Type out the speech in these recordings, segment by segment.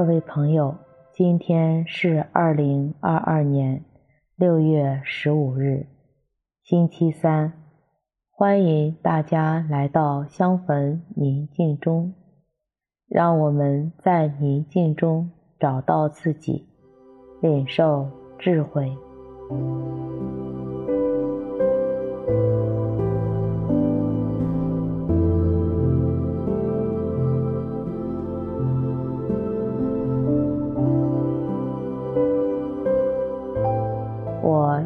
各位朋友，今天是二零二二年六月十五日，星期三。欢迎大家来到香焚宁静中，让我们在宁静中找到自己，领受智慧。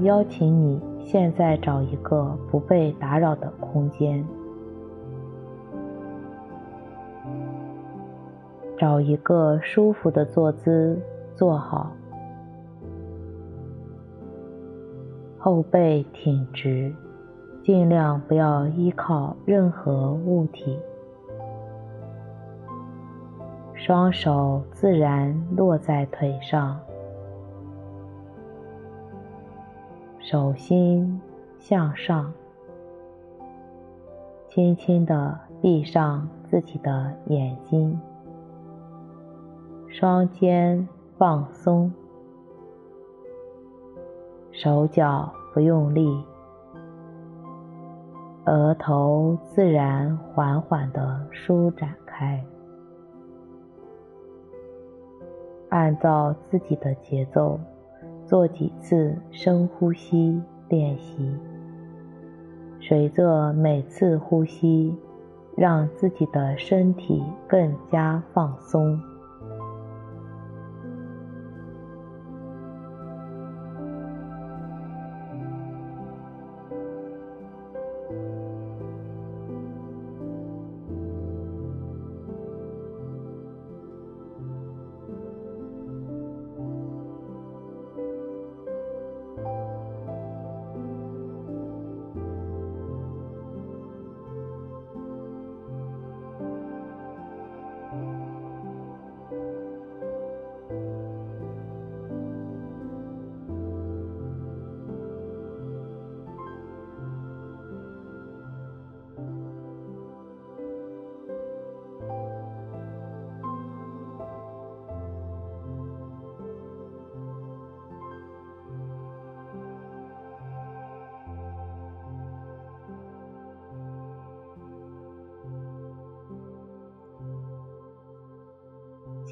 邀请你现在找一个不被打扰的空间，找一个舒服的坐姿坐好，后背挺直，尽量不要依靠任何物体，双手自然落在腿上。手心向上，轻轻地闭上自己的眼睛，双肩放松，手脚不用力，额头自然缓缓地舒展开，按照自己的节奏。做几次深呼吸练习，随着每次呼吸，让自己的身体更加放松。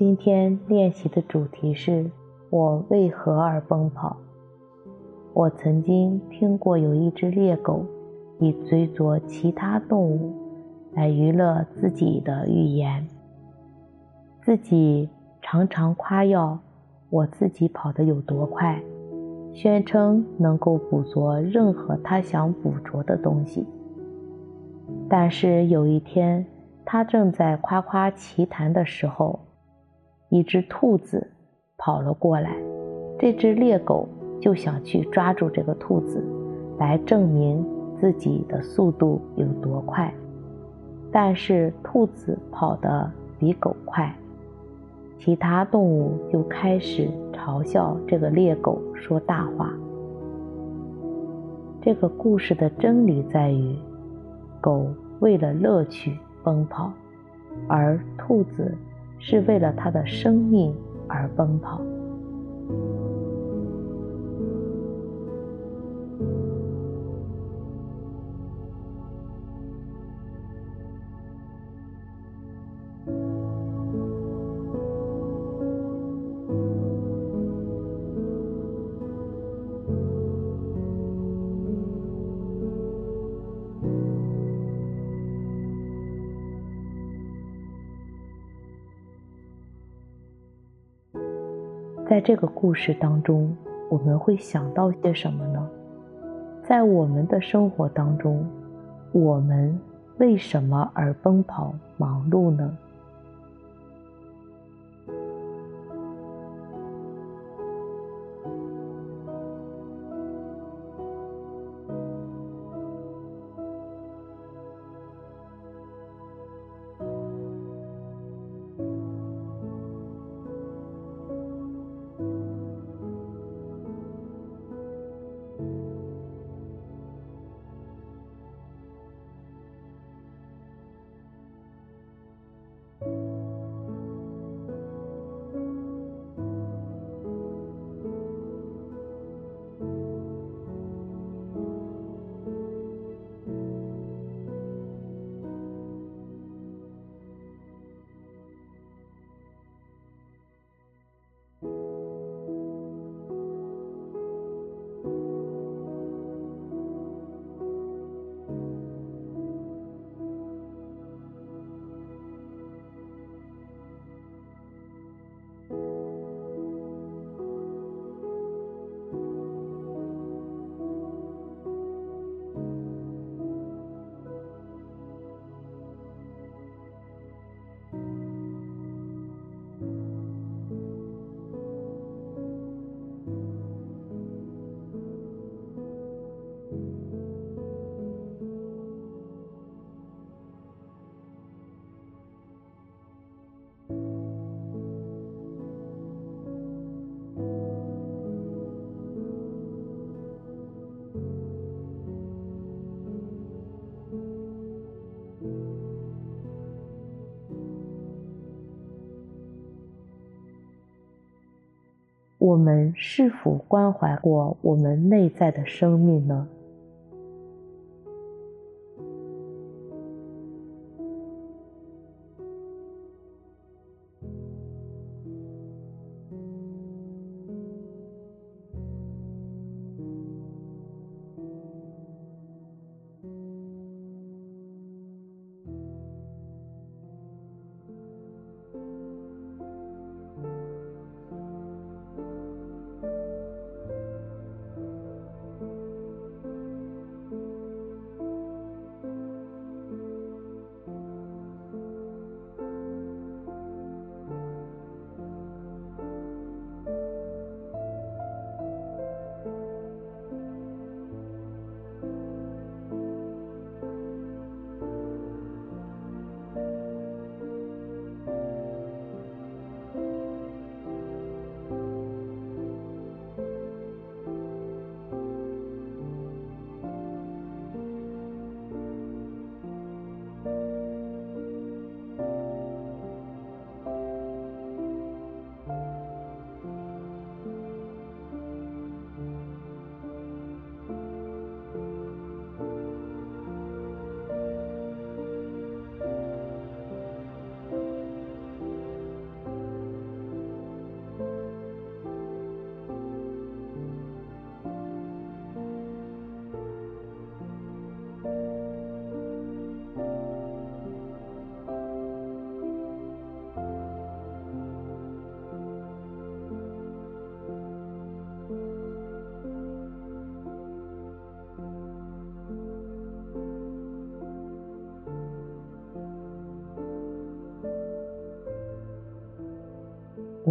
今天练习的主题是我为何而奔跑。我曾经听过有一只猎狗以追逐其他动物来娱乐自己的语言，自己常常夸耀我自己跑得有多快，宣称能够捕捉任何他想捕捉的东西。但是有一天，他正在夸夸其谈的时候。一只兔子跑了过来，这只猎狗就想去抓住这个兔子，来证明自己的速度有多快。但是兔子跑得比狗快，其他动物就开始嘲笑这个猎狗说大话。这个故事的真理在于，狗为了乐趣奔跑，而兔子。是为了他的生命而奔跑。在这个故事当中，我们会想到些什么呢？在我们的生活当中，我们为什么而奔跑、忙碌呢？我们是否关怀过我们内在的生命呢？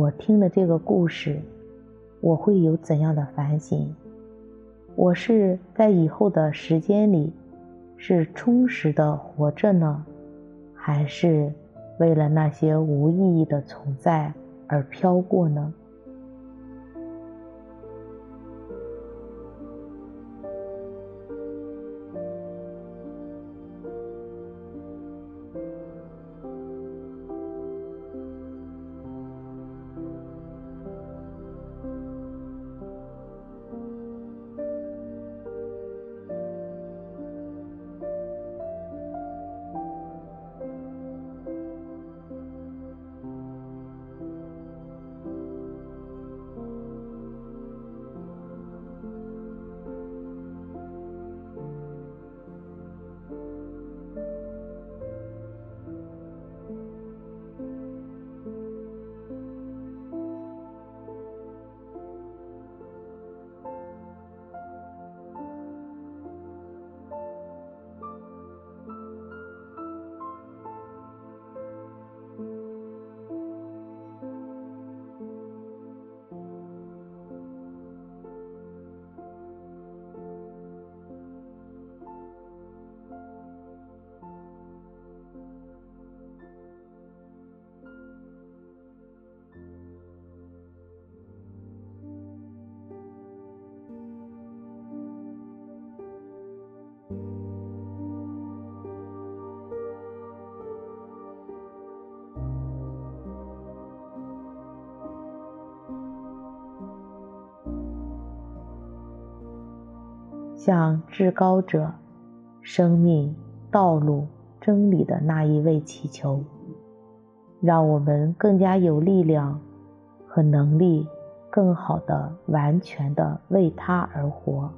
我听了这个故事，我会有怎样的反省？我是在以后的时间里，是充实的活着呢，还是为了那些无意义的存在而飘过呢？向至高者、生命、道路、真理的那一位祈求，让我们更加有力量和能力，更好的、完全的为他而活。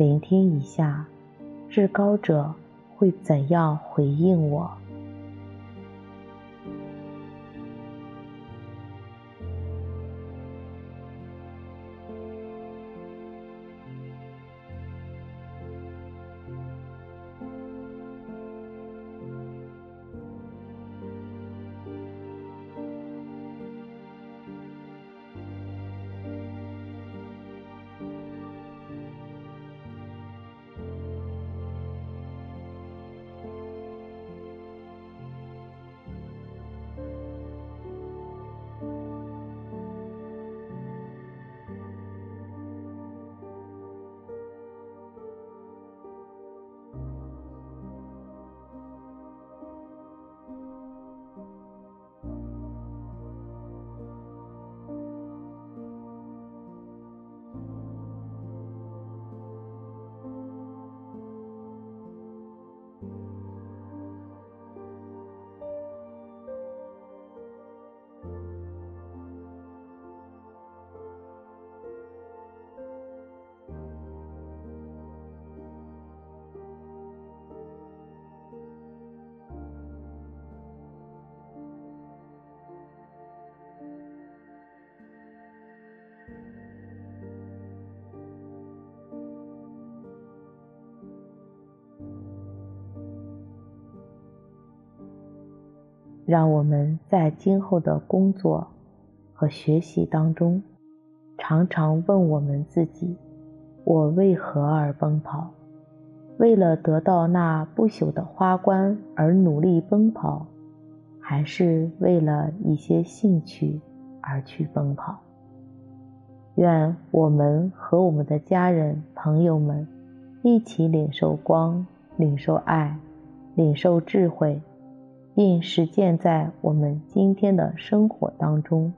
聆听一下，至高者会怎样回应我？让我们在今后的工作和学习当中，常常问我们自己：我为何而奔跑？为了得到那不朽的花冠而努力奔跑，还是为了一些兴趣而去奔跑？愿我们和我们的家人、朋友们一起领受光，领受爱，领受智慧。并实践在我们今天的生活当中。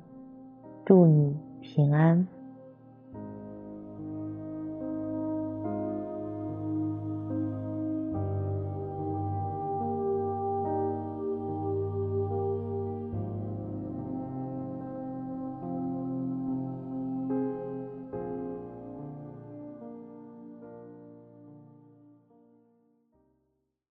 祝你平安。